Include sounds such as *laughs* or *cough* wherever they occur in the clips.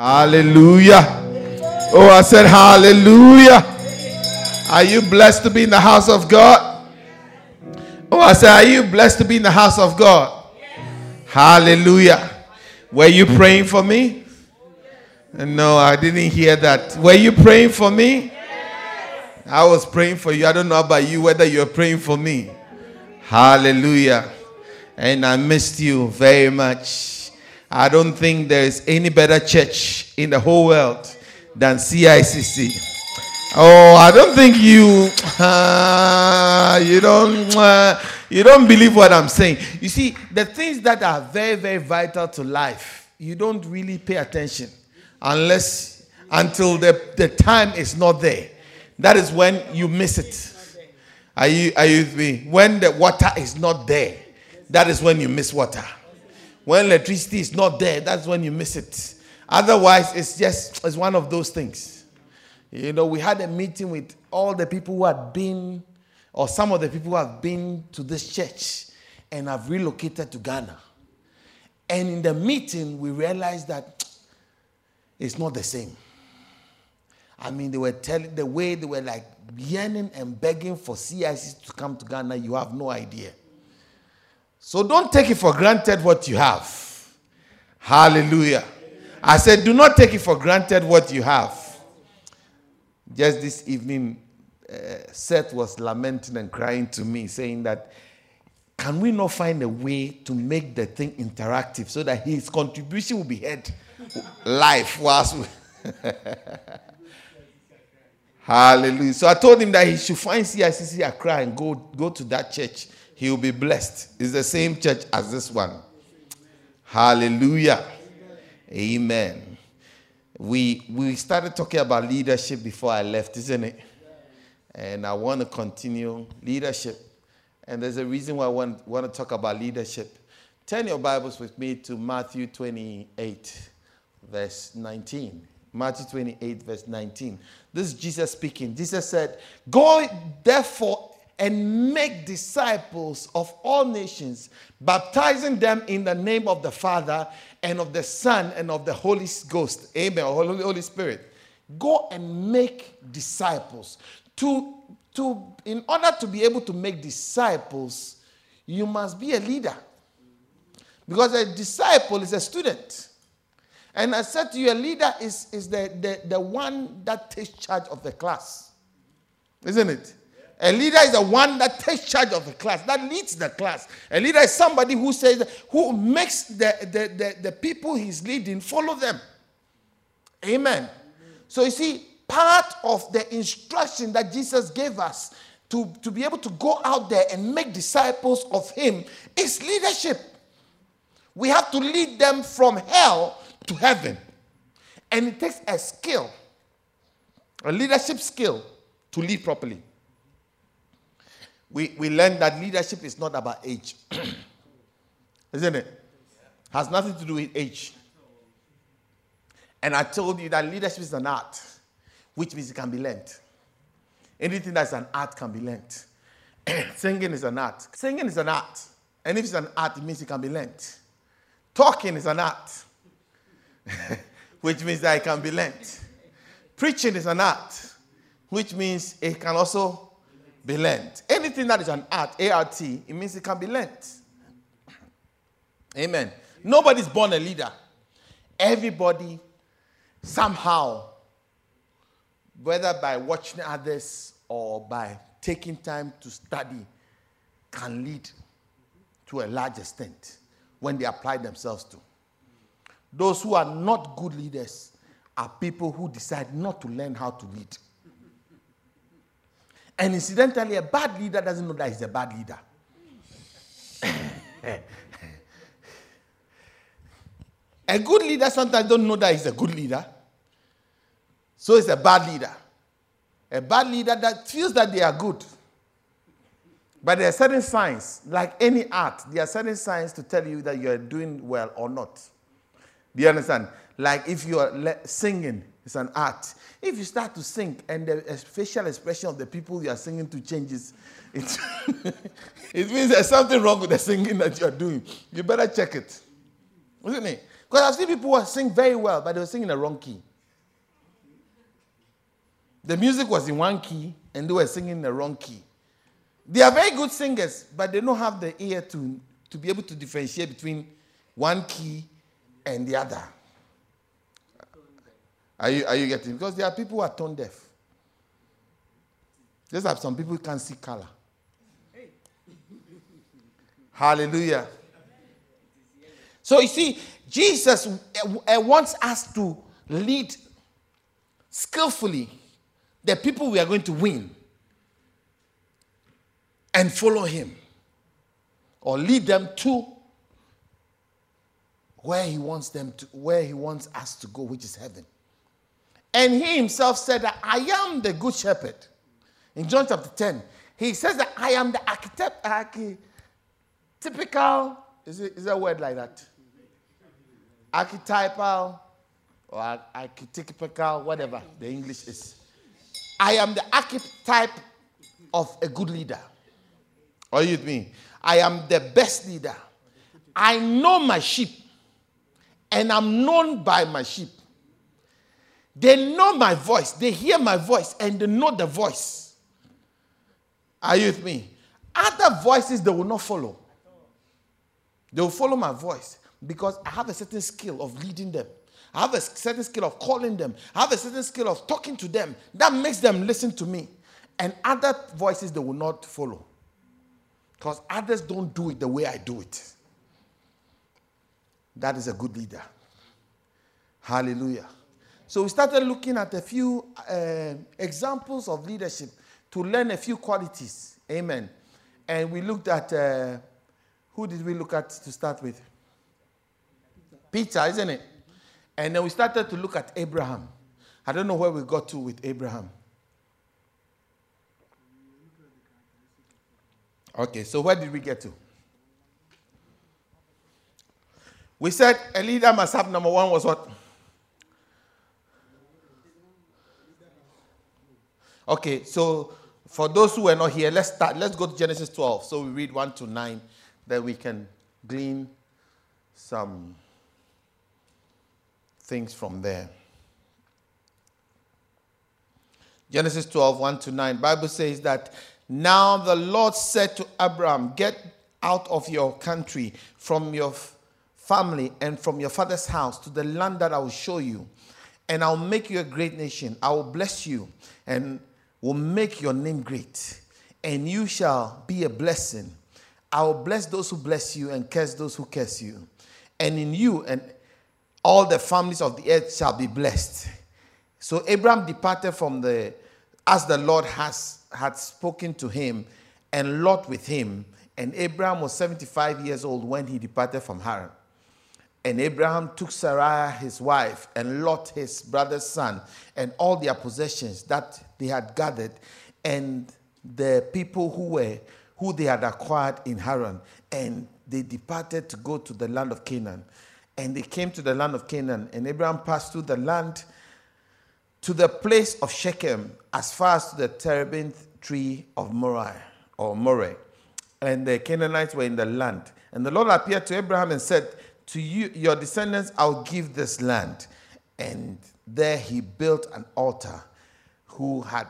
Hallelujah. Oh, I said, Hallelujah. Are you blessed to be in the house of God? Oh, I said, Are you blessed to be in the house of God? Hallelujah. Were you praying for me? No, I didn't hear that. Were you praying for me? I was praying for you. I don't know about you, whether you're praying for me. Hallelujah. And I missed you very much. I don't think there is any better church in the whole world than CICC. Oh, I don't think you uh, *laughs* you don't uh, you don't believe what I'm saying. You see, the things that are very very vital to life, you don't really pay attention unless until the, the time is not there. That is when you miss it. Are you are you with me? When the water is not there, that is when you miss water. When electricity is not there, that's when you miss it. Otherwise, it's just it's one of those things. You know, we had a meeting with all the people who had been, or some of the people who have been to this church and have relocated to Ghana. And in the meeting, we realized that it's not the same. I mean, they were telling the way they were like yearning and begging for CIC to come to Ghana, you have no idea. So don't take it for granted what you have. Hallelujah. I said, do not take it for granted what you have. Just this evening, uh, Seth was lamenting and crying to me, saying that, can we not find a way to make the thing interactive so that his contribution will be heard live we. *laughs* Hallelujah. So I told him that he should find CICC Accra and go, go to that church. He will be blessed. It's the same church as this one. Hallelujah. Amen. We, we started talking about leadership before I left, isn't it? And I want to continue leadership. And there's a reason why I want, want to talk about leadership. Turn your Bibles with me to Matthew 28, verse 19. Matthew 28, verse 19. This is Jesus speaking. Jesus said, Go therefore and make disciples of all nations, baptizing them in the name of the Father and of the Son and of the Holy Ghost. Amen. Holy, Holy Spirit. Go and make disciples. To, to, in order to be able to make disciples, you must be a leader. Because a disciple is a student. And I said to you, a leader is, is the, the, the one that takes charge of the class. Isn't it? A leader is the one that takes charge of the class, that leads the class. A leader is somebody who says, who makes the, the, the, the people he's leading follow them. Amen. So you see, part of the instruction that Jesus gave us to, to be able to go out there and make disciples of him is leadership. We have to lead them from hell to heaven. And it takes a skill, a leadership skill, to lead properly. We, we learned that leadership is not about age, *clears throat* isn't it? Has nothing to do with age. And I told you that leadership is an art, which means it can be learned. Anything that's an art can be learned. *clears throat* Singing is an art. Singing is an art. And if it's an art, it means it can be learned. Talking is an art, *laughs* which means that it can be learned. Preaching is an art, which means it can also be learned. Anything that is an art, A-R-T, it means it can be learned. Amen. Nobody's born a leader. Everybody somehow, whether by watching others or by taking time to study, can lead to a large extent when they apply themselves to. Those who are not good leaders are people who decide not to learn how to lead. And incidentally, a bad leader doesn't know that he's a bad leader. *laughs* a good leader sometimes don't know that he's a good leader. So he's a bad leader. A bad leader that feels that they are good. But there are certain signs, like any art, there are certain signs to tell you that you are doing well or not. Do you understand? Like if you are singing, it's an art. If you start to sing and the facial expression of the people you are singing to changes, it, *laughs* it means there's something wrong with the singing that you are doing. You better check it. Isn't it? Because I've seen people who sing very well, but they were singing the wrong key. The music was in one key, and they were singing the wrong key. They are very good singers, but they don't have the ear to, to be able to differentiate between one key and the other. Are you, are you getting? Because there are people who are tone deaf. Just like some people who can't see color. Hallelujah. So you see, Jesus uh, uh, wants us to lead skillfully the people we are going to win and follow him or lead them to where he wants them to where he wants us to go which is heaven and he himself said that i am the good shepherd in john chapter 10 he says that i am the architect archetypical is it is a word like that archetypal or archetypical whatever the english is i am the archetype of a good leader are you with me? I am the best leader. I know my sheep, and I'm known by my sheep. They know my voice, they hear my voice, and they know the voice. Are you with me? Other voices they will not follow. They will follow my voice because I have a certain skill of leading them. I have a certain skill of calling them. I have a certain skill of talking to them. That makes them listen to me. And other voices they will not follow. Because others don't do it the way I do it. That is a good leader. Hallelujah. So we started looking at a few uh, examples of leadership to learn a few qualities. Amen. And we looked at uh, who did we look at to start with? Peter, isn't it? And then we started to look at Abraham. I don't know where we got to with Abraham. Okay, so where did we get to? We said a leader must have number one was what? Okay, so for those who are not here, let's start. Let's go to Genesis 12. So we read 1 to 9, then we can glean some things from there. Genesis 12, 1 to 9. Bible says that now the Lord said to Abraham, Get out of your country, from your family, and from your father's house to the land that I will show you. And I'll make you a great nation. I will bless you and will make your name great. And you shall be a blessing. I will bless those who bless you and curse those who curse you. And in you and all the families of the earth shall be blessed. So Abraham departed from the as the Lord has had spoken to him, and Lot with him. And Abraham was 75 years old when he departed from Haran. And Abraham took Sarai his wife, and Lot his brother's son, and all their possessions that they had gathered, and the people who were who they had acquired in Haran, and they departed to go to the land of Canaan. And they came to the land of Canaan, and Abraham passed through the land to the place of Shechem, as far as to the terebinth tree of Moreh, or Moreh. And the Canaanites were in the land. And the Lord appeared to Abraham and said, To you, your descendants, I'll give this land. And there he built an altar who had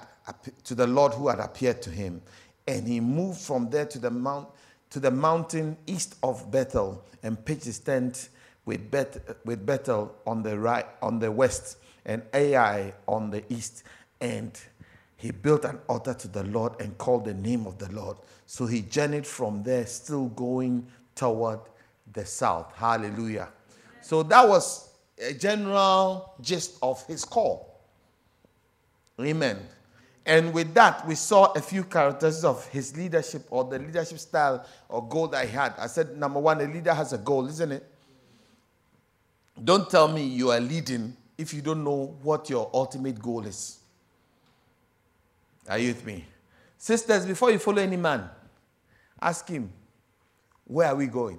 to the Lord who had appeared to him. And he moved from there to the mount to the mountain east of Bethel and pitched his tent with, Beth, with Bethel on the right on the west and Ai on the east. And he built an altar to the Lord and called the name of the Lord. So he journeyed from there, still going toward the south. Hallelujah. So that was a general gist of his call. Amen. And with that, we saw a few characteristics of his leadership or the leadership style or goal that he had. I said, number one, a leader has a goal, isn't it? Don't tell me you are leading if you don't know what your ultimate goal is. Are you with me? Sisters, before you follow any man, ask him, where are we going?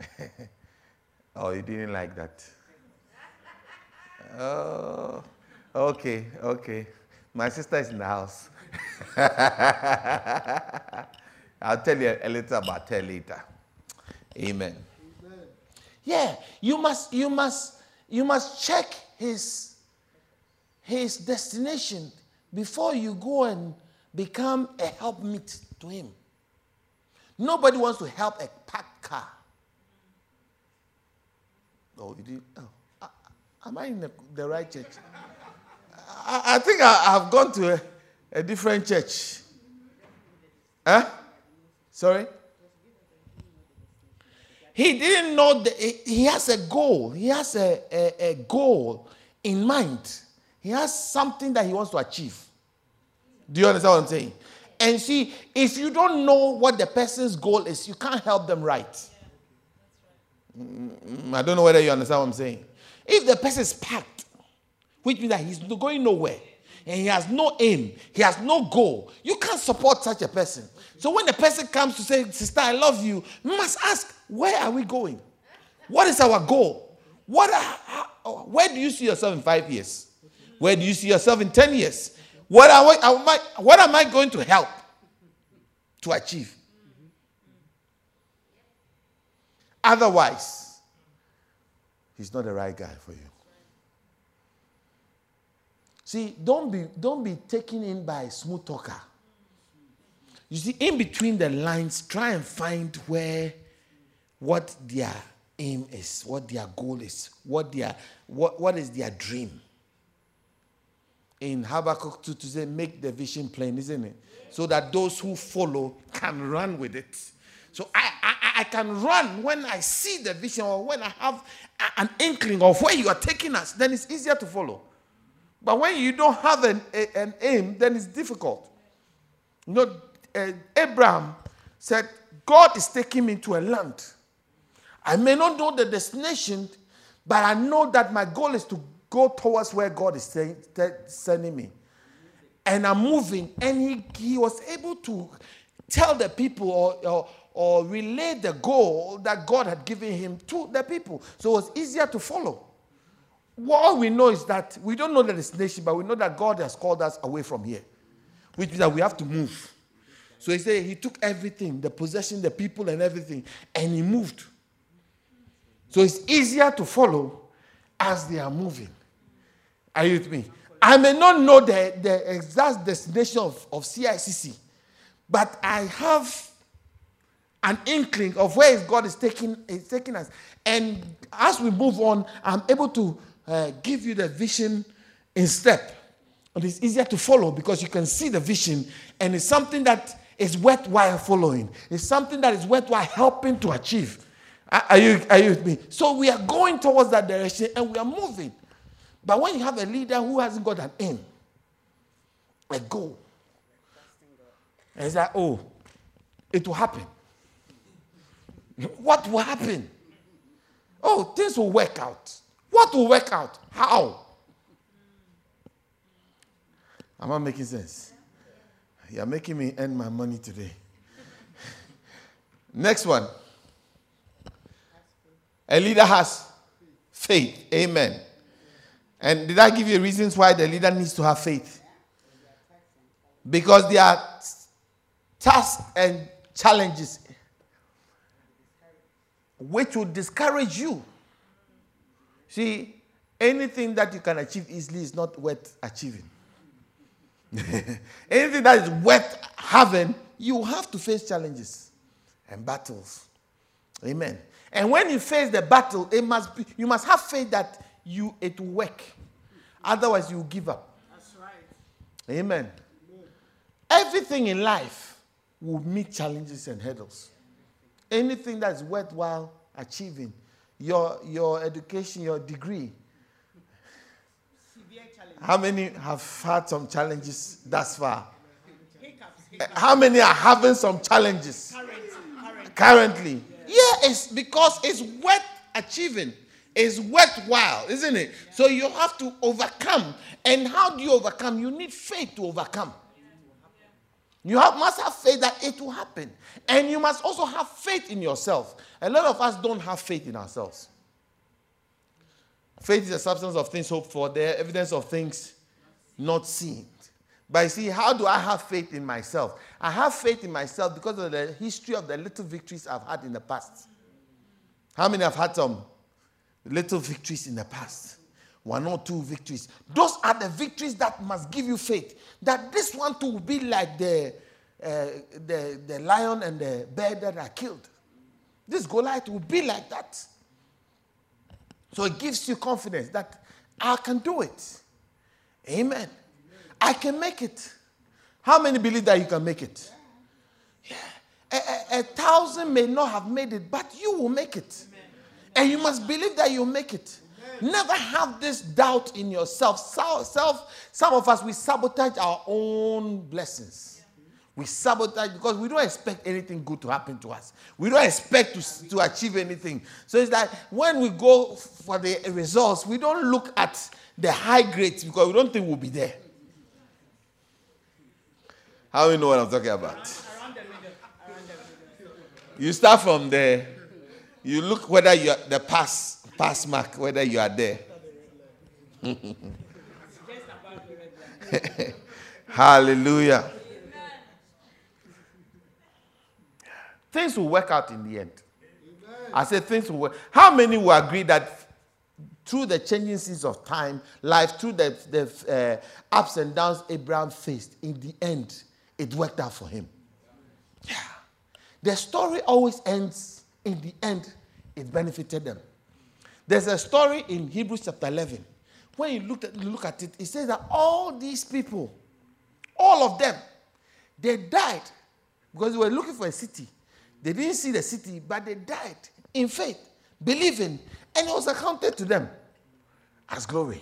*laughs* oh, you didn't like that. Oh, okay, okay. My sister is in the house. *laughs* I'll tell you a little about her later. Amen. Amen. Yeah, you must, you must, you must check his, his destination before you go and become a helpmeet to him. Nobody wants to help a packed car. Oh, you did? Oh, am I in the, the right church? I, I think I, have gone to a, a different church. Huh? Sorry? He didn't know that he has a goal. He has a, a, a goal in mind. He has something that he wants to achieve. Do you understand what I'm saying? And see, if you don't know what the person's goal is, you can't help them right. Mm, I don't know whether you understand what I'm saying. If the person is packed, which means that he's going nowhere, and he has no aim, he has no goal, you can't support such a person. So when the person comes to say, Sister, I love you, you must ask, Where are we going? What is our goal? What are, where do you see yourself in five years? Where do you see yourself in 10 years? What, are, am I, what am I going to help to achieve? Otherwise, he's not the right guy for you. See, don't be, don't be taken in by a smooth talker. You see, in between the lines, try and find where what their aim is, what their goal is, what their what, what is their dream. In Habakkuk 2 to say, make the vision plain, isn't it? So that those who follow can run with it. So I, I, I can run when I see the vision or when I have an inkling of where you are taking us, then it's easier to follow. But when you don't have an, a, an aim, then it's difficult. You know, uh, Abraham said, God is taking me to a land. I may not know the destination, but I know that my goal is to go towards where God is say, sending me. And I'm moving. And he, he was able to tell the people or, or, or relay the goal that God had given him to the people. So it was easier to follow. All we know is that we don't know the destination, but we know that God has called us away from here, which means that we have to move. So he said he took everything, the possession, the people, and everything, and he moved. So it's easier to follow as they are moving. Are you with me? I may not know the, the exact destination of, of CICC, but I have an inkling of where God is taking, is taking us. And as we move on, I'm able to uh, give you the vision in step. And it's easier to follow because you can see the vision and it's something that is worthwhile following. It's something that is worthwhile helping to achieve. Are you, are you with me? So we are going towards that direction and we are moving. But when you have a leader who hasn't got an aim, a goal, and it's like, oh, it will happen. What will happen? Oh, things will work out. What will work out? How? Am I making sense? You're making me earn my money today. *laughs* Next one. A leader has faith. Amen. And did I give you reasons why the leader needs to have faith? Because there are tasks and challenges which will discourage you. See, anything that you can achieve easily is not worth achieving. *laughs* anything that is worth having, you have to face challenges and battles. Amen. And when you face the battle, it must be, you must have faith that you it will work. Otherwise, you will give up. That's right. Amen. Amen. Everything in life will meet challenges and hurdles. Anything that is worthwhile achieving, your, your education, your degree. How many have had some challenges thus far? Hiccups, hiccups. Eh, how many are having some challenges currently? currently. Yeah, it's because it's worth achieving. It's worthwhile, isn't it? Yeah. So you have to overcome. And how do you overcome? You need faith to overcome. You have, must have faith that it will happen. And you must also have faith in yourself. A lot of us don't have faith in ourselves. Faith is the substance of things hoped for, the evidence of things not seen. But you see, how do I have faith in myself? I have faith in myself because of the history of the little victories I've had in the past. How many have had some little victories in the past, one or two victories. Those are the victories that must give you faith that this one too will be like the, uh, the, the lion and the bear that are killed. This Goliath will be like that. So it gives you confidence that I can do it. Amen. I can make it. How many believe that you can make it? Yeah. A, a, a thousand may not have made it, but you will make it. And you must believe that you'll make it. Never have this doubt in yourself. Self, some of us, we sabotage our own blessings. We sabotage because we don't expect anything good to happen to us. We don't expect to, to achieve anything. So it's like when we go for the results, we don't look at the high grades because we don't think we'll be there. How do you know what I'm talking about? You start from there. You look whether you the pass pass mark, whether you are there. *laughs* Hallelujah. Things will work out in the end. I said things will work. How many will agree that through the seasons of time, life, through the, the uh, ups and downs Abraham faced, in the end, it worked out for him? Yeah. The story always ends in the end, it benefited them. There's a story in Hebrews chapter 11. When you look at, look at it, it says that all these people, all of them, they died because they were looking for a city. They didn't see the city, but they died in faith, believing, and it was accounted to them as glory.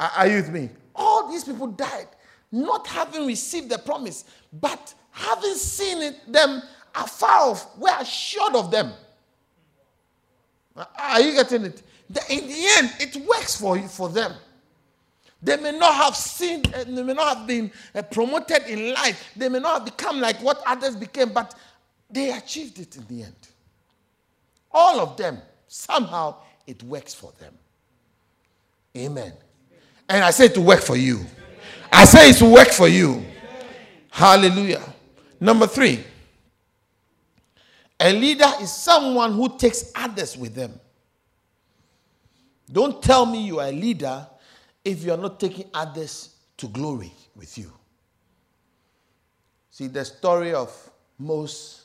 Are, you with me? All these people died, not having received the promise, but having seen it, them afar off, were assured of them. Are you getting it? In the end, it works for you, for them. They may not have seen, uh, they may not have been uh, promoted in life. They may not have become like what others became, but they achieved it in the end. All of them, somehow, it works for them. Amen. And I say to work for you. I say it's to work for you. Hallelujah. Number three. A leader is someone who takes others with them. Don't tell me you are a leader if you are not taking others to glory with you. See, the story of most,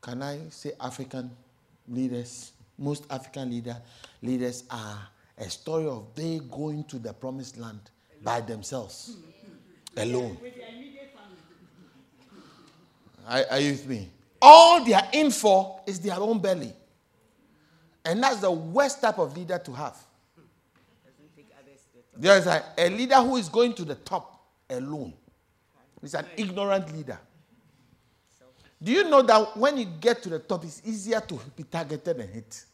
can I say African leaders, most African leader, leaders are a story of they going to the promised land by themselves, alone. Are, are you with me? All they are in for is their own belly. And that's the worst type of leader to have. There is a, a leader who is going to the top alone. He's an ignorant leader. Do you know that when you get to the top, it's easier to be targeted and hit?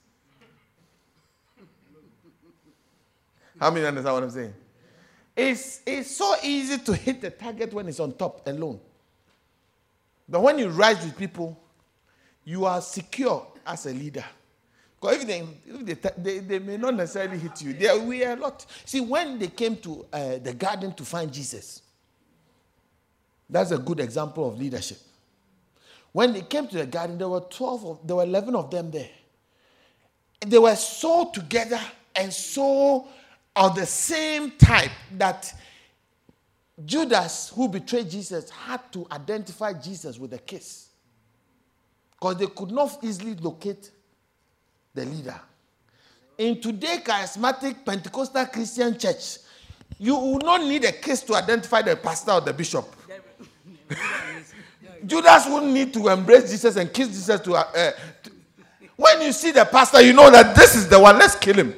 How many understand what I'm saying? It's, it's so easy to hit the target when it's on top alone. But when you rise with people, you are secure as a leader. Because if, they, if they, they, they, may not necessarily hit you, there were a lot. See, when they came to uh, the garden to find Jesus, that's a good example of leadership. When they came to the garden, there were 12 of, there were 11 of them there. They were so together and so of the same type that Judas, who betrayed Jesus, had to identify Jesus with a kiss. Because they could not easily locate the leader. In today's charismatic Pentecostal Christian church, you will not need a kiss to identify the pastor or the bishop. *laughs* Judas wouldn't need to embrace Jesus and kiss Jesus to, uh, uh, to. When you see the pastor, you know that this is the one. Let's kill him.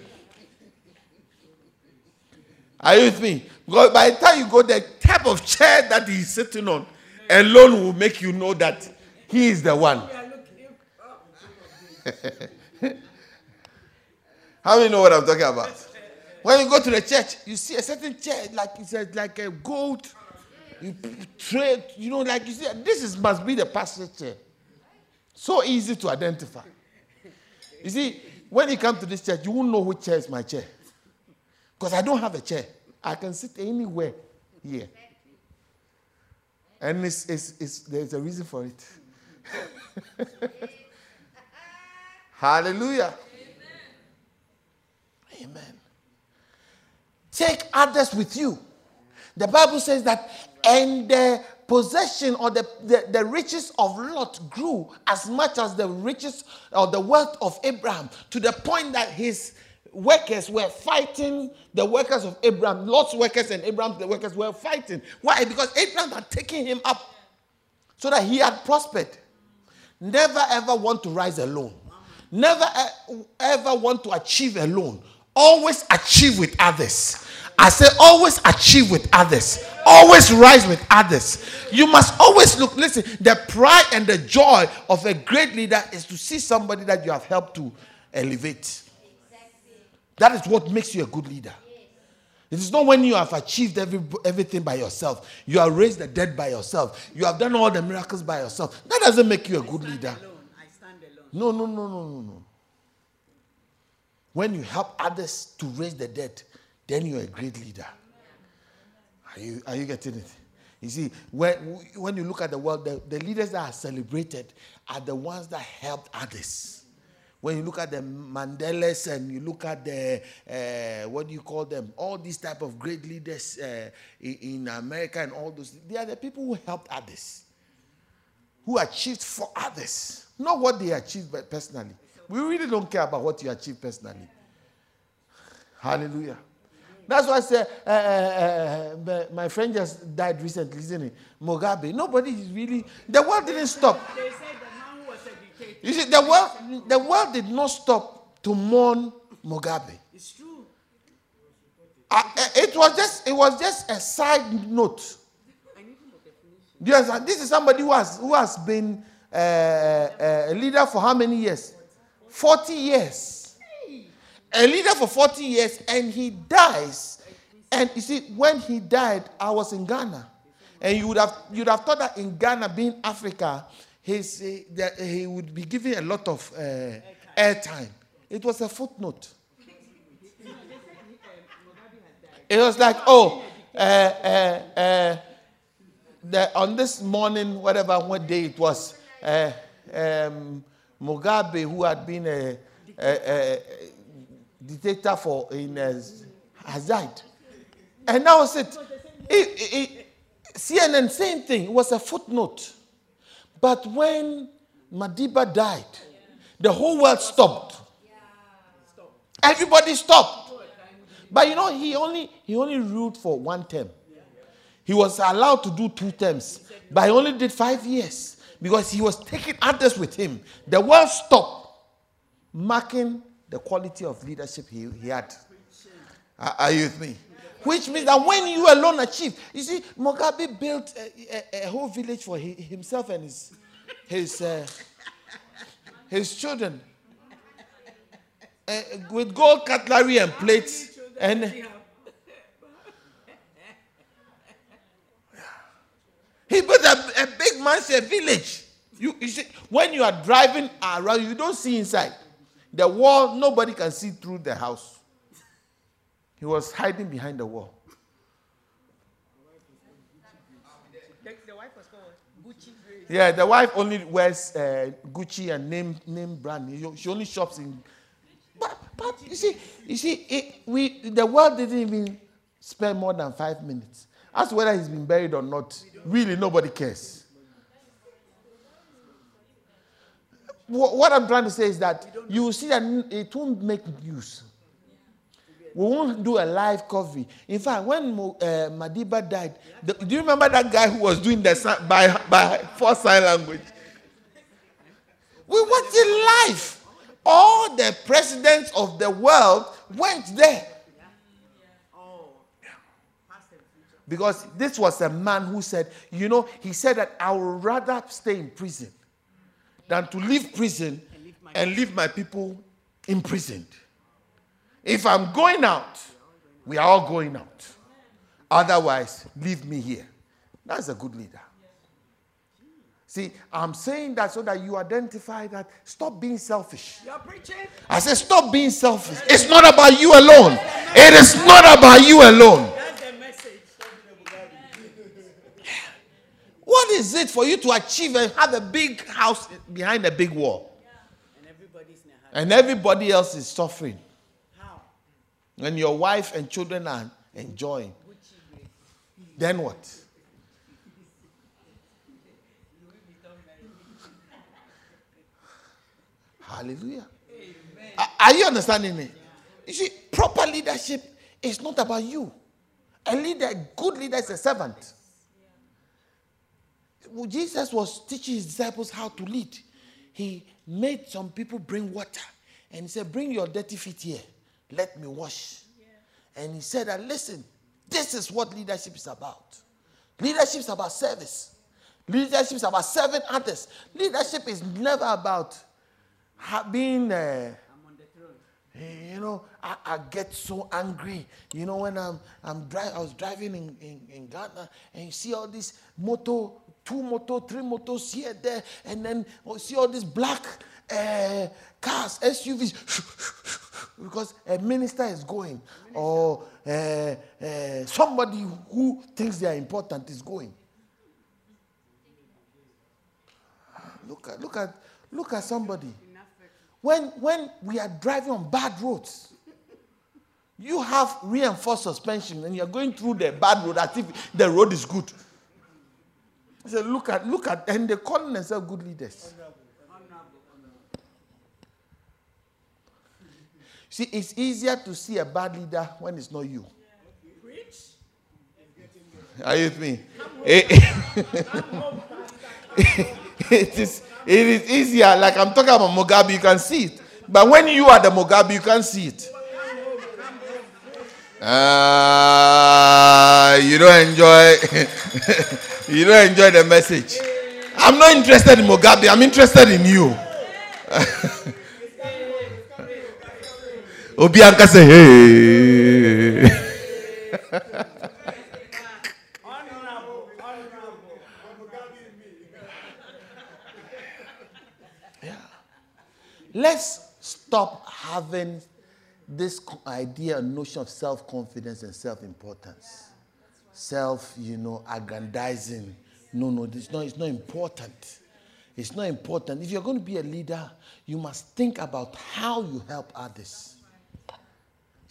Are you with me? By the time you go, the type of chair that he's sitting on alone will make you know that he is the one. Oh, *laughs* How many know what I'm talking about? When you go to the church, you see a certain chair, like it's a, like a gold you trade, you know, like you see, this is, must be the pastor's chair. So easy to identify. You see, when you come to this church, you won't know which chair is my chair. Because I don't have a chair. I can sit anywhere here. And it's, it's, it's, there's a reason for it. *laughs* Hallelujah. Amen. Take others with you. The Bible says that, and the possession or the, the, the riches of Lot grew as much as the riches or the wealth of Abraham to the point that his workers were fighting the workers of Abraham. Lot's workers and Abraham's the workers were fighting. Why? Because Abraham had taken him up so that he had prospered. Never ever want to rise alone. Never ever want to achieve alone. Always achieve with others. I say, always achieve with others. Always rise with others. You must always look. Listen, the pride and the joy of a great leader is to see somebody that you have helped to elevate. That is what makes you a good leader. It is not when you have achieved every, everything by yourself. You have raised the dead by yourself. You have done all the miracles by yourself. That doesn't make you a good leader. No, no, no, no, no, no. When you help others to raise the dead, then you're a great leader. Are you, are you getting it? You see, when, when you look at the world, the, the leaders that are celebrated are the ones that helped others. When you look at the Mandelas and you look at the, uh, what do you call them? All these type of great leaders uh, in, in America and all those, they are the people who helped others, who achieved for others, not what they achieved personally. We really don't care about what you achieve personally. Hallelujah. That's why I say uh, uh, uh, my friend just died recently, isn't it? Mugabe. Nobody is really. The world didn't stop. They said the man who was a dictator. You see, the world, the world did not stop to mourn Mugabe. It's true. Uh, it was just it was just a side note. Do you understand? This is somebody who has who has been uh, uh, a leader for how many years? Forty years a leader for 40 years and he dies. And you see, when he died, I was in Ghana. And you would have, you'd have thought that in Ghana, being Africa, his, uh, that he would be given a lot of uh, airtime. It was a footnote. It was like, oh, uh, uh, uh, the, on this morning, whatever what day it was, uh, um, Mugabe, who had been a, a, a, dictator for in uh, has died. And that was it. It, it, CNN, same thing. It was a footnote. But when Madiba died, the whole world stopped. Everybody stopped. But you know, he only he only ruled for one term. He was allowed to do two terms, but he only did five years because he was taking others with him. The world stopped, marking the quality of leadership he, he had. Are, are you with me? Which means that when you alone achieve, you see, Mugabe built a, a, a whole village for he, himself and his his uh, his children uh, with gold cutlery and plates and. He built a, a big mansion, a village. You, you see, when you are driving around, you don't see inside. The wall, nobody can see through the house. He was hiding behind the wall. Yeah, the wife only wears uh, Gucci and name name brand. She only shops in. But, but you see, you see, it, we the world didn't even spend more than five minutes. As whether he's been buried or not, really nobody cares. what I'm trying to say is that you will see that it won't make news. We won't do a live coffee. In fact, when uh, Madiba died, the, do you remember that guy who was doing the by by for sign language? We watched it live. All the presidents of the world went there. Because this was a man who said, you know, he said that I would rather stay in prison than to leave prison and leave my people imprisoned. If I'm going out, we are all going out. Otherwise, leave me here. That's a good leader. See, I'm saying that so that you identify that stop being selfish. You're preaching. I said, stop being selfish. It's not about you alone. It is not about you alone. *laughs* What is it for you to achieve and have a big house behind a big wall? And, and everybody else is suffering. When your wife and children are enjoying, then what? Hallelujah. Are, are you understanding me? You see, proper leadership is not about you. A leader, good leader is a servant. Jesus was teaching his disciples how to lead. He made some people bring water and he said, Bring your dirty feet here. Let me wash. Yeah. And he said, that, Listen, this is what leadership is about. Leadership is about service. Leadership is about serving others. Leadership is never about being. Uh, you know, I, I, get so angry. You know, when I'm I'm driving, I was driving in, in, in Ghana and you see all these moto, two moto, three motos here, there, and then you see all these black uh, cars, SUVs, because a minister is going, or uh, uh, somebody who thinks they are important is going. Look at, look at, look at somebody. When, when we are driving on bad roads, you have reinforced suspension and you're going through the bad road as if the road is good. Said, look at, look at, and they call themselves good leaders. See, it's easier to see a bad leader when it's not you. Are you with me? *laughs* it is it is easier. Like I'm talking about Mugabe, you can see it. But when you are the Mugabe, you can't see it. Uh, you don't enjoy *laughs* you don't enjoy the message. I'm not interested in Mugabe, I'm interested in you. *laughs* Obianka say, hey. yeah. Let's stop having this idea and notion of self confidence and self importance. Self, you know, aggrandizing. No, no, it's not, it's not important. It's not important. If you're going to be a leader, you must think about how you help others.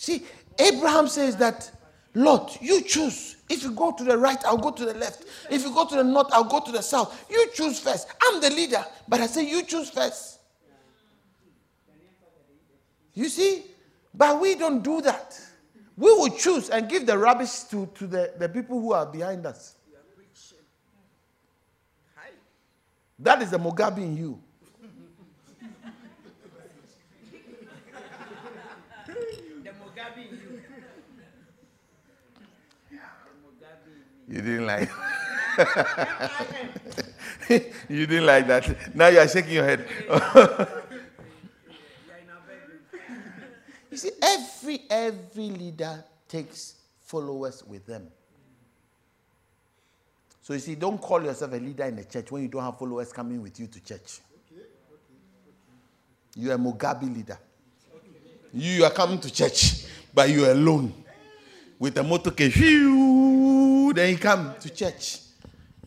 See, Abraham says that, Lord, you choose. If you go to the right, I'll go to the left. If you go to the north, I'll go to the south. You choose first. I'm the leader, but I say you choose first. You see? But we don't do that. We will choose and give the rubbish to, to the, the people who are behind us. That is the Mugabe in you. You didn't like *laughs* You didn't like that. Now you are shaking your head. *laughs* you see, every every leader takes followers with them. So you see, don't call yourself a leader in the church when you don't have followers coming with you to church. You are a Mugabe leader. You are coming to church, but you are alone with a motorcade. Then you come to church.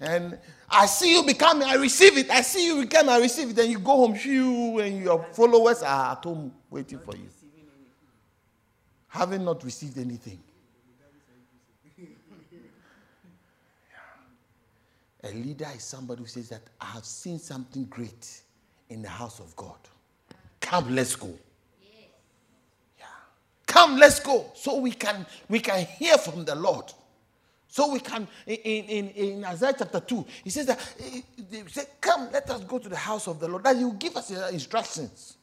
And I see you becoming, I receive it. I see you become, I receive it. Then you go home, and your followers are at home waiting for you. Having not received anything. *laughs* A leader is somebody who says that I have seen something great in the house of God. Come, let's go. Come, let's go. So we can we can hear from the Lord. So we can, in, in, in Isaiah chapter 2, he says that, eh, he said, Come, let us go to the house of the Lord. That you give us uh, instructions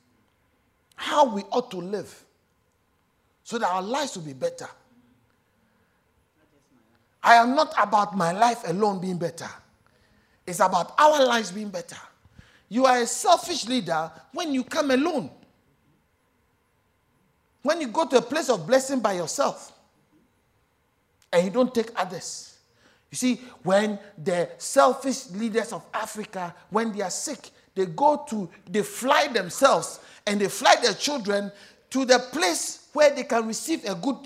how we ought to live so that our lives will be better. I am not about my life alone being better, it's about our lives being better. You are a selfish leader when you come alone. When you go to a place of blessing by yourself and you don't take others. You see, when the selfish leaders of Africa, when they are sick, they go to, they fly themselves and they fly their children to the place where they can receive a good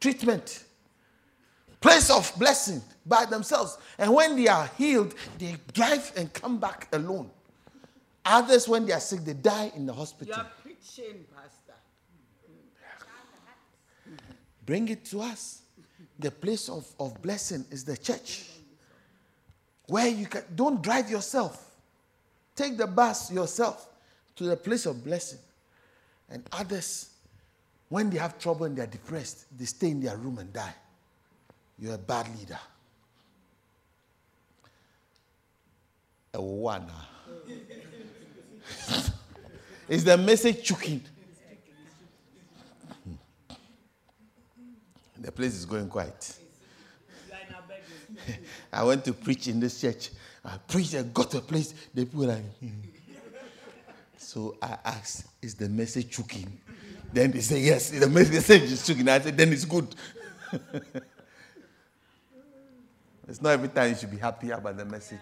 treatment, place of blessing by themselves. And when they are healed, they drive and come back alone. Others, when they are sick, they die in the hospital. You are preaching, Pastor. Bring it to us. The place of, of blessing is the church. Where you can don't drive yourself. Take the bus yourself to the place of blessing. And others, when they have trouble and they're depressed, they stay in their room and die. You're a bad leader. A one. *laughs* is the message choking? The place is going quiet. *laughs* I went to preach in this church. I preached and got a place. The people like, hmm. so I asked, "Is the message choking?" Then they say, "Yes, the message is choking." I said, "Then it's good." *laughs* it's not every time you should be happy about the message.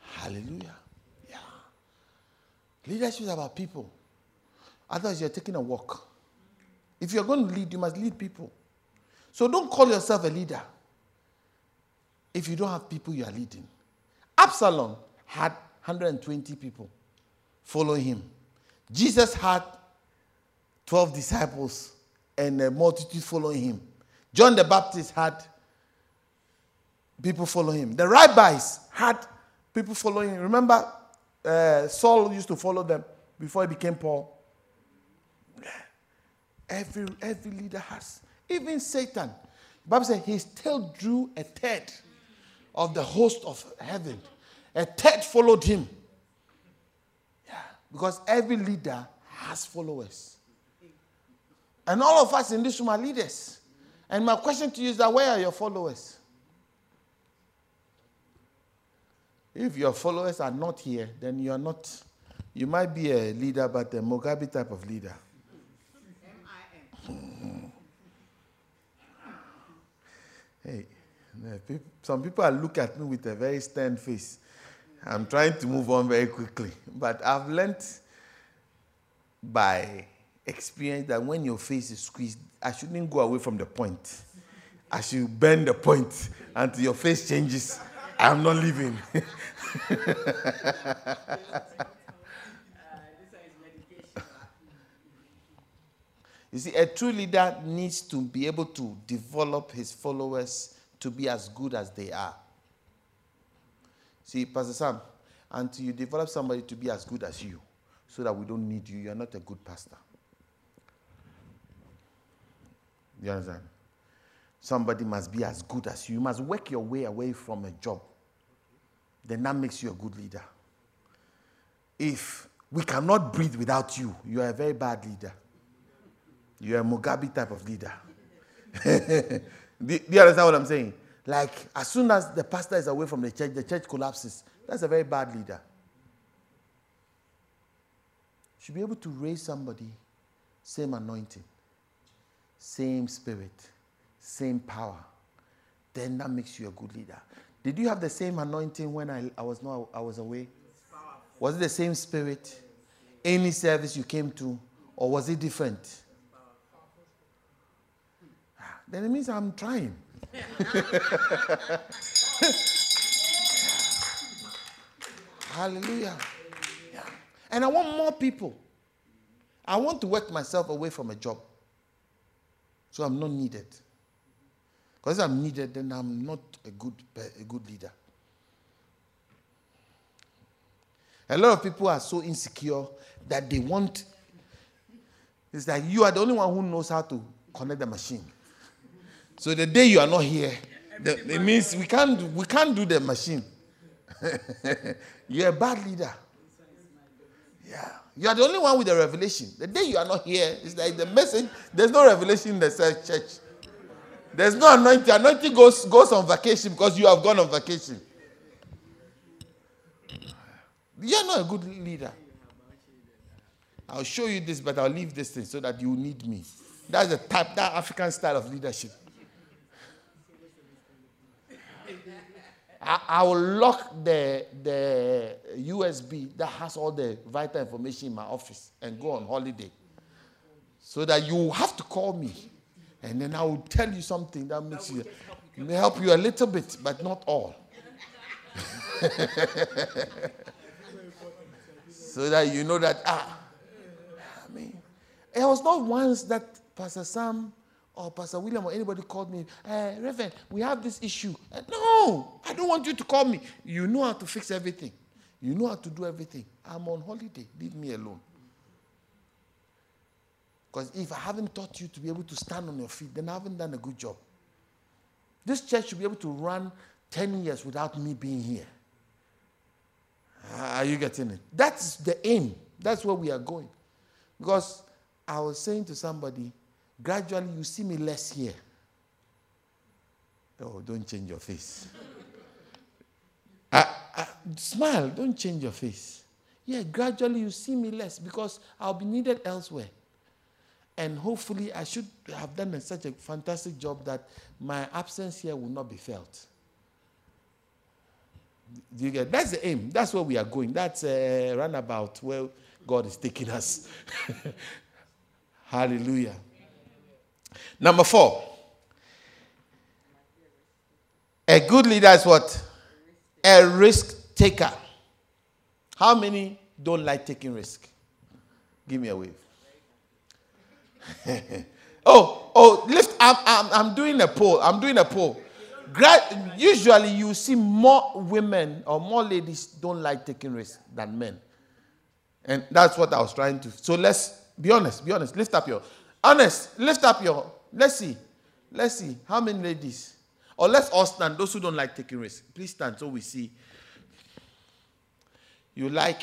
Hallelujah. Yeah. Leadership is about people. Otherwise, you're taking a walk. If you're going to lead, you must lead people. So don't call yourself a leader if you don't have people you are leading. Absalom had 120 people following him. Jesus had 12 disciples and a multitude following him. John the Baptist had people following him. The rabbis had people following him. Remember, uh, Saul used to follow them before he became Paul. Every, every leader has. Even Satan. The Bible says he still drew a third of the host of heaven. A third followed him. Yeah. Because every leader has followers. And all of us in this room are leaders. And my question to you is that where are your followers? If your followers are not here, then you are not, you might be a leader, but a Mugabe type of leader. Hey, some people look at me with a very stern face. I'm trying to move on very quickly. But I've learned by experience that when your face is squeezed, I shouldn't go away from the point. I should bend the point until your face changes. I'm not leaving. *laughs* You see, a true leader needs to be able to develop his followers to be as good as they are. See, Pastor Sam, until you develop somebody to be as good as you, so that we don't need you, you're not a good pastor. You understand? Somebody must be as good as you. You must work your way away from a job. Then that makes you a good leader. If we cannot breathe without you, you are a very bad leader. You're a Mugabe type of leader. *laughs* do, do you understand what I'm saying? Like, as soon as the pastor is away from the church, the church collapses. That's a very bad leader. You should be able to raise somebody, same anointing, same spirit, same power. Then that makes you a good leader. Did you have the same anointing when I, I was not I was away? Was it the same spirit? Any service you came to, or was it different? Then it means I'm trying. *laughs* Hallelujah. Yeah. And I want more people. I want to work myself away from a job. So I'm not needed. Because I'm needed, then I'm not a good, a good leader. A lot of people are so insecure that they want. It's like you are the only one who knows how to connect the machine. So the day you are not here, the, it means we can't, we can't do the machine. *laughs* You're a bad leader. Yeah. You are the only one with the revelation. The day you are not here, it's like the message, there's no revelation in the church. There's no anointing. Anointing goes, goes on vacation because you have gone on vacation. You're not a good leader. I'll show you this, but I'll leave this thing so that you need me. That's the type, that African style of leadership. I, I will lock the, the USB that has all the vital information in my office and go on holiday. So that you have to call me. And then I will tell you something that makes you, may help you a little bit, but not all. *laughs* so that you know that, ah, I mean, It was not once that Pastor Sam or Pastor William or anybody called me, uh, Reverend, we have this issue. Uh, no, I don't want you to call me. You know how to fix everything. You know how to do everything. I'm on holiday. Leave me alone. Because if I haven't taught you to be able to stand on your feet, then I haven't done a good job. This church should be able to run 10 years without me being here. Are you getting it? That's the aim. That's where we are going. Because I was saying to somebody, gradually you see me less here. Oh, don't change your face. I, I, smile, don't change your face. Yeah, gradually you see me less because I'll be needed elsewhere. And hopefully, I should have done such a fantastic job that my absence here will not be felt. Do you get? That's the aim. That's where we are going. That's a runabout where God is taking us. *laughs* Hallelujah. Number four. A good leader is what? A risk taker. How many don't like taking risk? Give me a wave. *laughs* oh, oh, lift. I'm, I'm, I'm doing a poll. I'm doing a poll. Usually, you see more women or more ladies don't like taking risks than men. And that's what I was trying to. So let's be honest. Be honest. Lift up your. Honest. Lift up your. Let's see. Let's see. How many ladies? Or let's all stand. Those who don't like taking risks, please stand so we see. You like.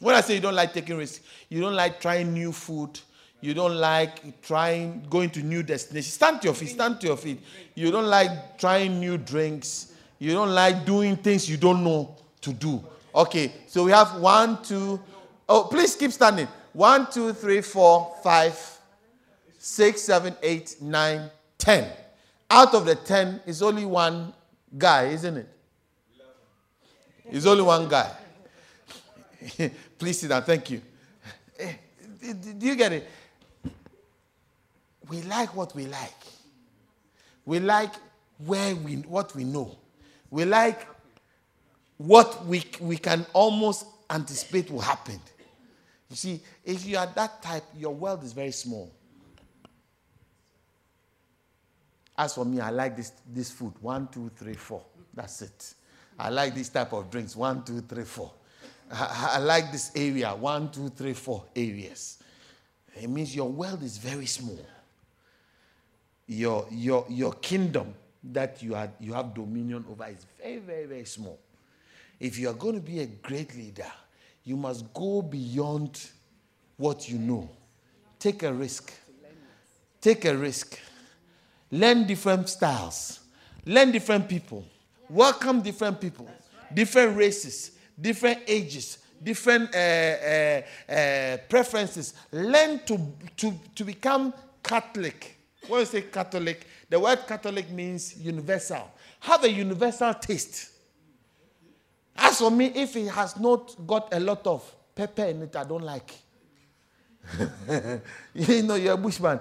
When I say you don't like taking risks, you don't like trying new food you don't like trying going to new destinations. Stand to your feet. Stand to your feet. You don't like trying new drinks. You don't like doing things you don't know to do. Okay, so we have one, two. Oh, please keep standing. One, two, three, four, five, six, seven, eight, nine, ten. Out of the ten is only one guy, isn't it? It's only one guy. *laughs* please sit down. Thank you. Eh, do you get it? we like what we like. We like where we what we know. We like what we, we can almost anticipate will happen. You see, if you are that type, your world is very small. As for me, I like this, this food. One, two, three, four. That's it. I like this type of drinks. One, two, three, four. I, I like this area. One, two, three, four areas. It means your world is very small your, your, your kingdom that you, had, you have dominion over is very, very, very small. If you are going to be a great leader, you must go beyond what you know. Take a risk. Take a risk. Learn different styles. Learn different people. Welcome different people. Different races. Different ages. Different uh, uh, uh, preferences. Learn to, to, to become Catholic when you say Catholic, the word Catholic means universal. Have a universal taste. As for me, if it has not got a lot of pepper in it, I don't like. *laughs* you know, you're a bushman.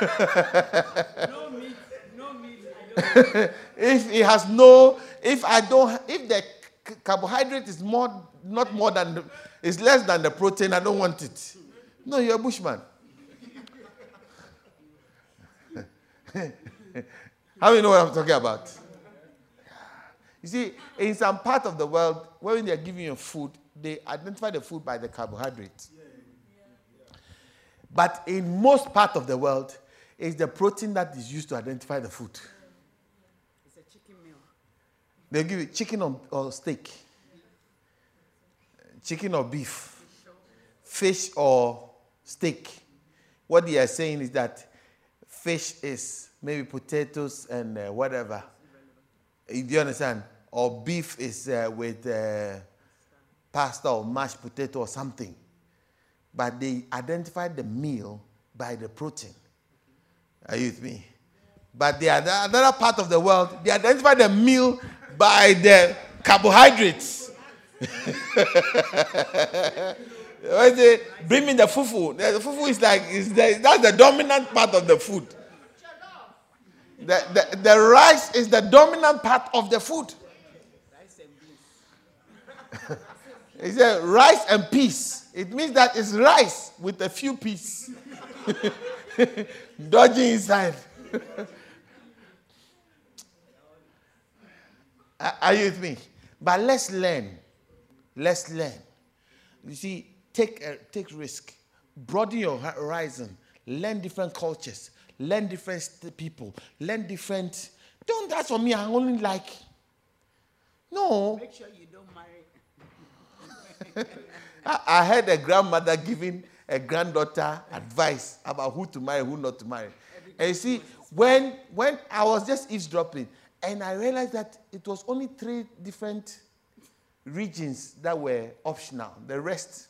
no meat, no meat. *laughs* if it has no, if I don't, if the carbohydrate is more, not more than, the, is less than the protein, I don't want it. No, you're a bushman. *laughs* How many know what I'm talking about? You see, in some part of the world, when they're giving you food, they identify the food by the carbohydrate. But in most part of the world, it's the protein that is used to identify the food. It's a chicken meal. They give you chicken or, or steak, chicken or beef, fish or steak. What they are saying is that fish is maybe potatoes and uh, whatever. Do you understand? Or beef is uh, with uh, pasta or mashed potato or something. But they identify the meal by the protein. Are you with me? But the other, another part of the world, they identify the meal by the carbohydrates. *laughs* When they bring me the fufu, the fufu is like is the, that's the dominant part of the food. The, the, the rice is the dominant part of the food. *laughs* he said rice and peas. It means that it's rice with a few peas. *laughs* dodging inside. *laughs* Are you with me? But let's learn. Let's learn. You see, take a, take risk, broaden your horizon, learn different cultures, learn different people, learn different. Don't ask for me. I only like. No. Make sure you. *laughs* I, I heard a grandmother giving a granddaughter advice about who to marry, who not to marry. And you see, when when I was just eavesdropping, and I realized that it was only three different regions that were optional. The rest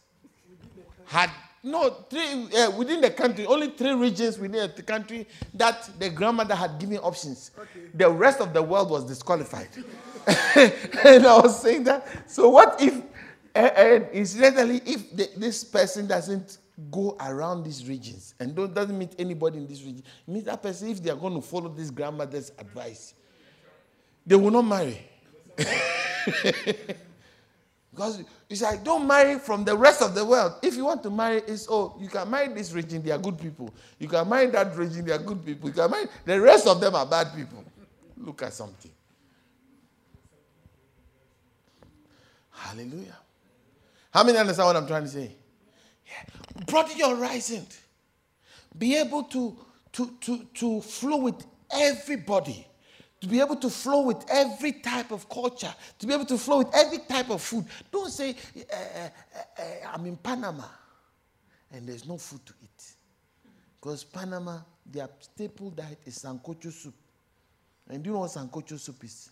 had no three uh, within the country. Only three regions within the country that the grandmother had given options. Okay. The rest of the world was disqualified. *laughs* and I was saying that. So what if, and incidentally, if the, this person doesn't go around these regions and doesn't meet anybody in this region, meet that person if they are going to follow this grandmother's advice, they will not marry. *laughs* because it's like, don't marry from the rest of the world. If you want to marry, it's oh, you can marry this region, they are good people. You can marry that region, they are good people. You can marry the rest of them are bad people. Look at something. Hallelujah. How many understand what I'm trying to say? Yeah. Broaden your horizon. Be able to, to, to, to flow with everybody to be able to flow with every type of culture, to be able to flow with every type of food. Don't say, uh, uh, uh, I'm in Panama and there's no food to eat. Because Panama, their staple diet is sancocho soup. And do you know what sancocho soup is?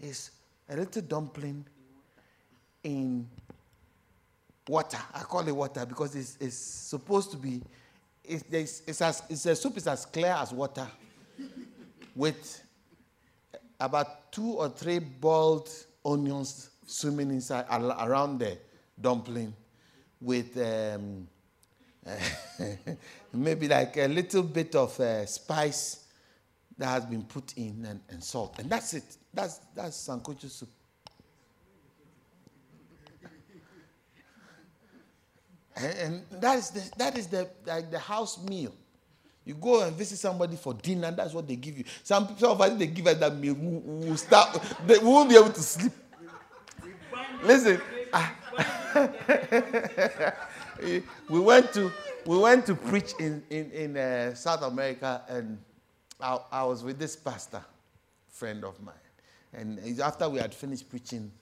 It's a little dumpling in water. I call it water because it's, it's supposed to be, it's, it's, as, it's a soup is as clear as water with about two or three boiled onions swimming inside around the dumpling with um, *laughs* maybe like a little bit of uh, spice that has been put in and, and, salt. And that's it. That's, that's sancocho soup. And, and that is the, that is the, like the house meal. You go and visit somebody for dinner, and that's what they give you. Some people, of us, they give us that meal, we will start, they won't be able to sleep. Listen, *laughs* we went to we went to preach in in, in uh, South America, and I, I was with this pastor, friend of mine, and after we had finished preaching,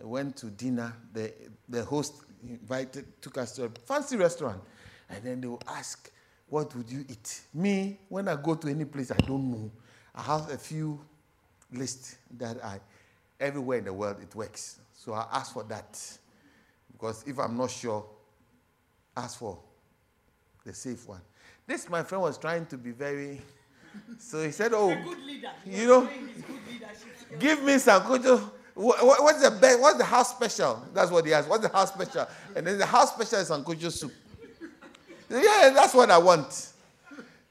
I went to dinner. The the host invited took us to a fancy restaurant, and then they will ask what would you eat? Me, when I go to any place I don't know, I have a few lists that I, everywhere in the world it works. So I ask for that. Because if I'm not sure, ask for the safe one. This, my friend, was trying to be very. So he said, Oh, you know, give me some good. What's the best? What's the house special? That's what he asked. What's the house special? And then the house special is sancocho soup. Yeah, that's what I want.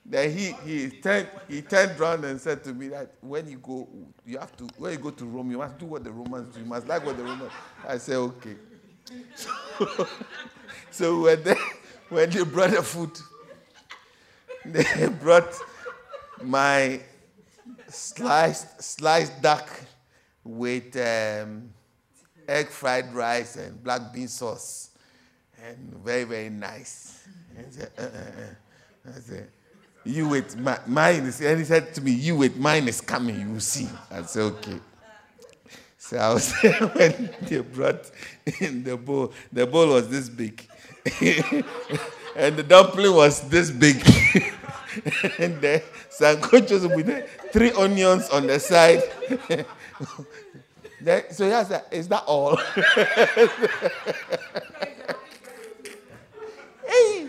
Then he, he, turned, he turned around and said to me that when you go, you have to, when you go to Rome, you must do what the Romans do. You must like what the Romans I said, okay. *laughs* So, *laughs* so when, they, when they brought the food, *laughs* they brought my sliced, sliced duck with um, egg fried rice and black bean sauce. And very, very nice. I said, uh, uh, uh. I said, you wait, my, mine is, and he said to me, you wait, mine is coming, you see. I said, okay. So I was *laughs* when they brought in the bowl. The bowl was this big. *laughs* and the dumpling was this big. *laughs* *laughs* and the sancochos with the three onions on the side. *laughs* so he asked, is that all? *laughs* hey.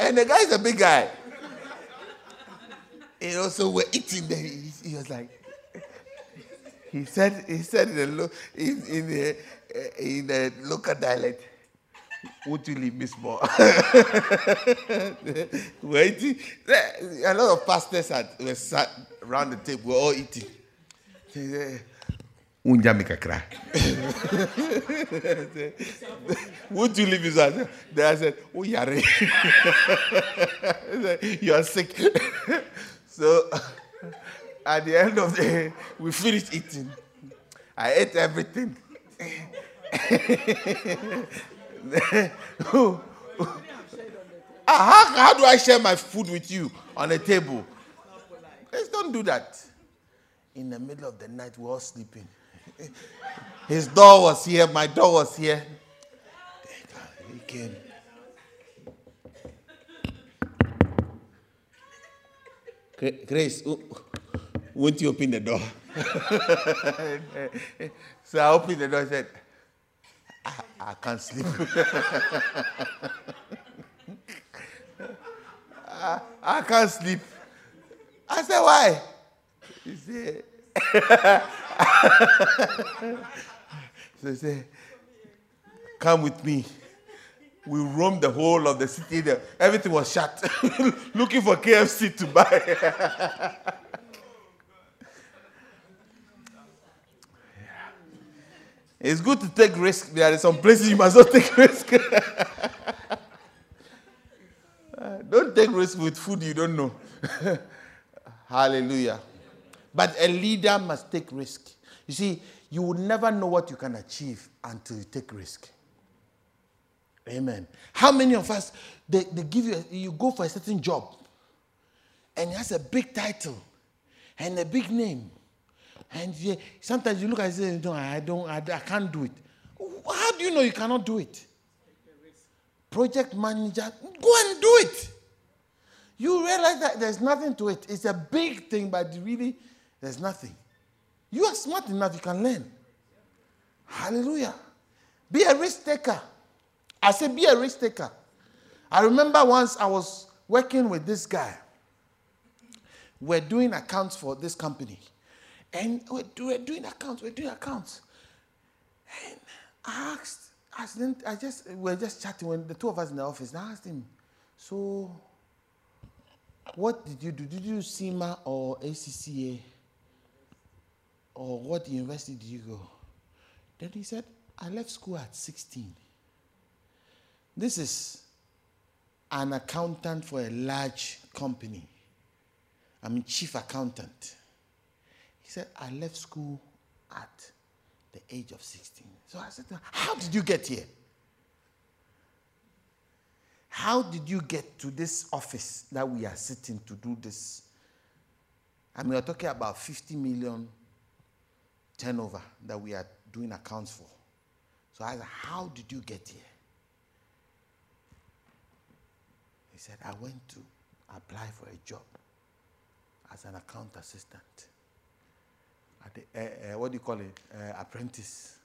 And the guy is a big guy. And also we're eating there. He, he, was like, he said, he said in the, in, in the, eh, in the local dialect, would you leave me small? *laughs* we're eating. Eh, a lot of pastors had, were sat around the table, we're all eating. Unja make a cry. Would you leave his house? Then I said, Oh, yare. *laughs* You are sick. *laughs* so at the end of the day, we finished eating. I ate everything. *laughs* Ah, how, how do I share my food with you on a table? Let's don't do that. In the middle of the night, we're all sleeping. *laughs* His door was here, my door was here. He came. Grace, won't you open the door? *laughs* so I opened the door and said, I, I can't sleep. *laughs* I, I can't sleep. I said, why? He said, *laughs* so he said, come with me. We roamed the whole of the city. There. Everything was shut. *laughs* Looking for KFC to buy. It's good to take risk. There are some places you must not take *laughs* risk. *laughs* don't take risk with food you don't know. *laughs* Hallelujah. But a leader must take risk. You see, you will never know what you can achieve until you take risk. Amen. How many of us they, they give you a, you go for a certain job and it has a big title and a big name. And you, sometimes you look at it and say, no, I don't, I, I can't do it. How do you know you cannot do it? Project manager, go and do it. You realize that there's nothing to it. It's a big thing, but really, there's nothing. You are smart enough, you can learn. Hallelujah. Be a risk taker. I say, be a risk taker. I remember once I was working with this guy. We're doing accounts for this company. And we're, we're doing accounts, we're doing accounts. And I asked, I, didn't, I just, we were just chatting when the two of us in the office. And I asked him, so what did you do? Did you do CIMA or ACCA? Or what university did you go? Then he said, I left school at 16. This is an accountant for a large company. I'm chief accountant. Said, I left school at the age of 16. So I said, How did you get here? How did you get to this office that we are sitting to do this? I mean, we're talking about 50 million turnover that we are doing accounts for. So I said, How did you get here? He said, I went to apply for a job as an account assistant. Uh, what do you call it? Uh, apprentice.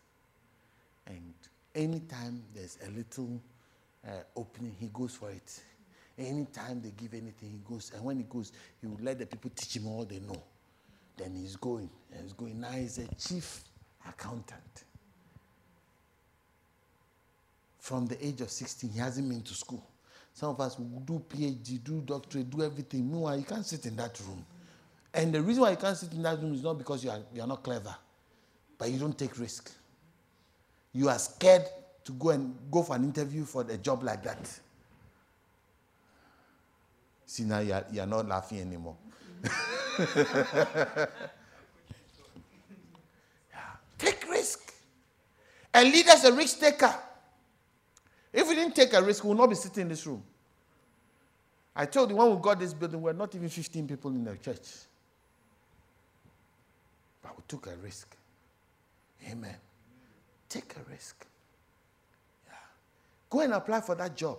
And anytime there's a little uh, opening, he goes for it. Anytime they give anything, he goes. And when he goes, he will let the people teach him all they know. Then he's going. And he's going. Now he's a chief accountant. From the age of 16, he hasn't been to school. Some of us will do PhD, do doctorate, do everything. Meanwhile, you can't sit in that room. And the reason why you can't sit in that room is not because you are, you are not clever, but you don't take risk. You are scared to go and go for an interview for a job like that. See, now you are, you are not laughing anymore. *laughs* Take risk. A leader is a risk taker. If we didn't take a risk, we would not be sitting in this room. I told you when we got this building, we are not even 15 people in the church. But we took a risk. Amen. Take a risk. Yeah. Go and apply for that job.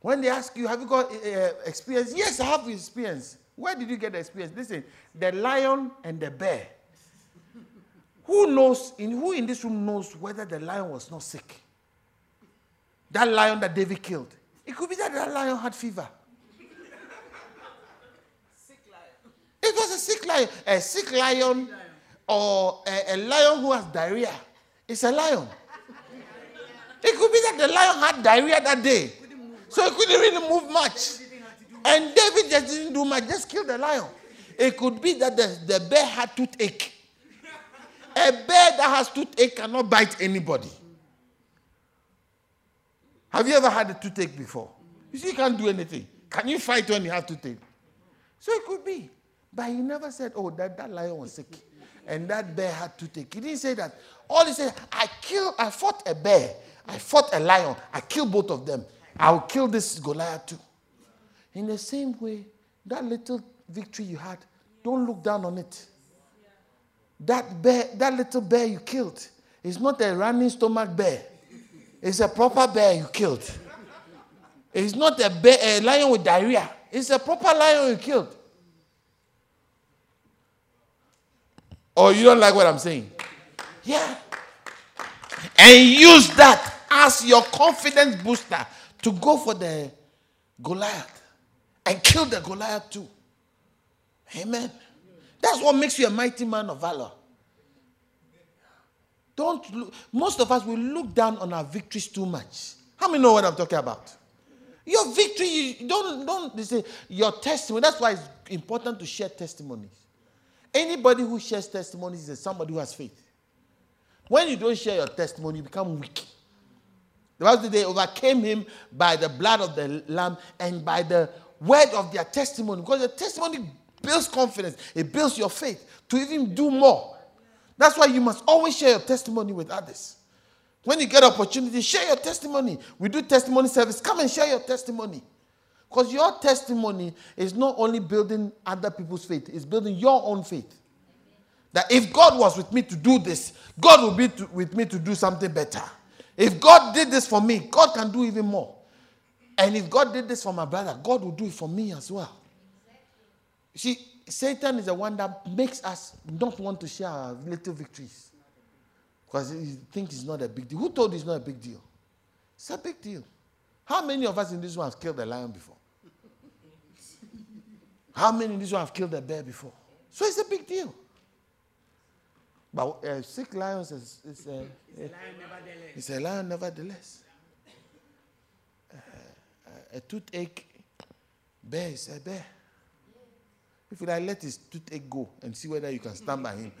When they ask you, have you got uh, experience? Yes, I have experience. Where did you get the experience? Listen, the lion and the bear. Who knows, in, who in this room knows whether the lion was not sick? That lion that David killed. It could be that that lion had fever. Was a sick lion. A sick lion or a, a lion who has diarrhea. It's a lion. It could be that the lion had diarrhea that day. So he couldn't really move much. And David just didn't do much, just killed the lion. It could be that the, the bear had toothache. A bear that has toothache cannot bite anybody. Have you ever had a toothache before? You see, you can't do anything. Can you fight when you have toothache? So it could be. But he never said, oh, that, that lion was sick and that bear had toothache. He didn't say that. All he said, I killed, I fought a bear, I fought a lion, I killed both of them. I'll kill this Goliath too. In the same way, that little victory you had, don't look down on it. That bear, that little bear you killed, is not a running stomach bear. It's a proper bear you killed. It's not a, bear, a lion with diarrhea. It's a proper lion you killed. Or you don't like what I'm saying? Yeah. And use that as your confidence booster to go for the Goliath and kill the Goliath too. Amen. That's what makes you a mighty man of valor. Don't look, most of us will look down on our victories too much. How many know what I'm talking about? Your victory, you don't don't they say your testimony. That's why it's important to share testimonies. Anybody who shares testimonies is somebody who has faith. When you don't share your testimony, you become weak. The Bible they overcame him by the blood of the lamb and by the word of their testimony. Because the testimony builds confidence, it builds your faith to even do more. That's why you must always share your testimony with others. When you get opportunity, share your testimony. We do testimony service. Come and share your testimony. Because your testimony is not only building other people's faith, it's building your own faith. That if God was with me to do this, God will be to, with me to do something better. If God did this for me, God can do even more. And if God did this for my brother, God will do it for me as well. See, Satan is the one that makes us not want to share our little victories. Because he thinks it's not a big deal. Who told you it's not a big deal? It's a big deal. How many of us in this one have killed a lion before? How many in this one have killed a bear before? So it's a big deal. But uh, sick lions is, is, uh, it's, a lion it's a lion nevertheless. Uh, a toothache bear is a bear. If you like, let his toothache go and see whether you can stand by him.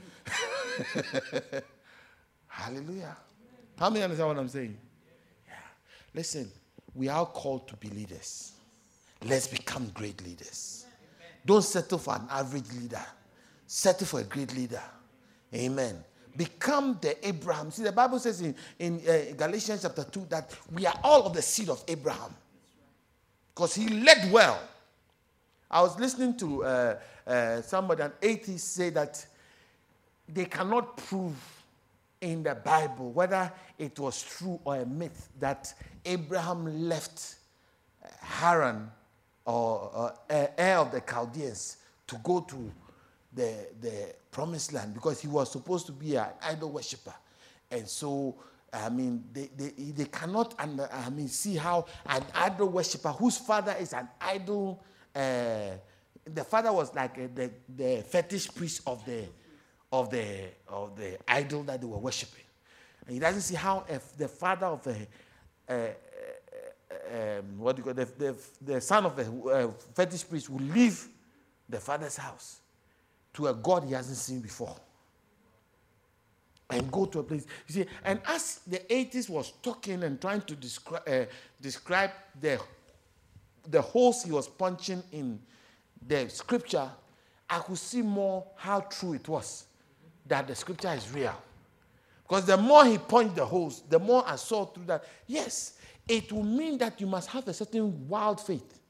*laughs* Hallelujah. How many understand what I'm saying? Yeah. Listen, we are called to be leaders. Let's become great leaders. Don't settle for an average leader. Settle for a great leader. Amen. Become the Abraham. See, the Bible says in, in uh, Galatians chapter 2 that we are all of the seed of Abraham. Because he led well. I was listening to uh, uh, somebody, an atheist, say that they cannot prove in the Bible whether it was true or a myth that Abraham left Haran or uh, Ur of the Chaldeans to go to the, the promised land because he was supposed to be an idol worshiper. And so, I mean, they, they, they cannot under, I mean, see how an idol worshiper whose father is an idol, uh, the father was like a, the, the fetish priest of the, of, the, of the idol that they were worshiping. And he doesn't see how if the father of the, uh, um, what do you call the, the, the son of the uh, fetish priest will leave the father's house to a God he hasn't seen before and go to a place. You see, and as the atheist was talking and trying to descri- uh, describe the, the holes he was punching in the scripture, I could see more how true it was that the scripture is real. Because the more he punched the holes, the more I saw through that. Yes, it will mean that you must have a certain wild faith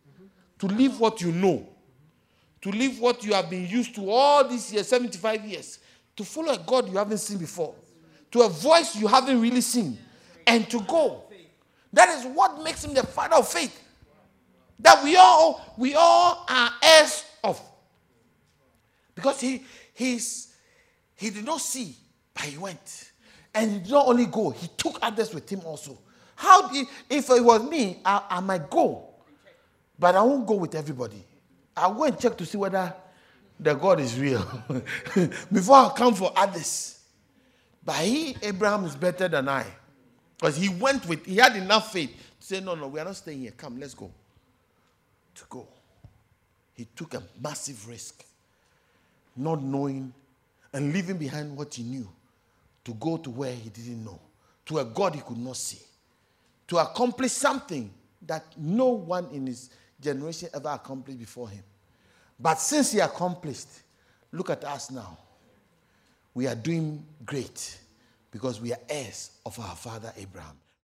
to live what you know, to live what you have been used to all these years 75 years, to follow a God you haven't seen before, to a voice you haven't really seen, and to go. That is what makes him the father of faith. That we all we all are heirs of. Because he he's he did not see, but he went. And he did not only go, he took others with him also. How did, if it was me, I, I might go, but I won't go with everybody. I'll go and check to see whether the God is real *laughs* before I come for others. But he, Abraham, is better than I. Because he went with, he had enough faith to say, No, no, we are not staying here. Come, let's go. To go. He took a massive risk. not knowing and leaving behind what he knew to go to where he didn't know, to a God he could not see, to accomplish something that no one in his generation ever accomplished before him. But since he accomplished, look at us now. We are doing great because we are heirs of our father Abraham.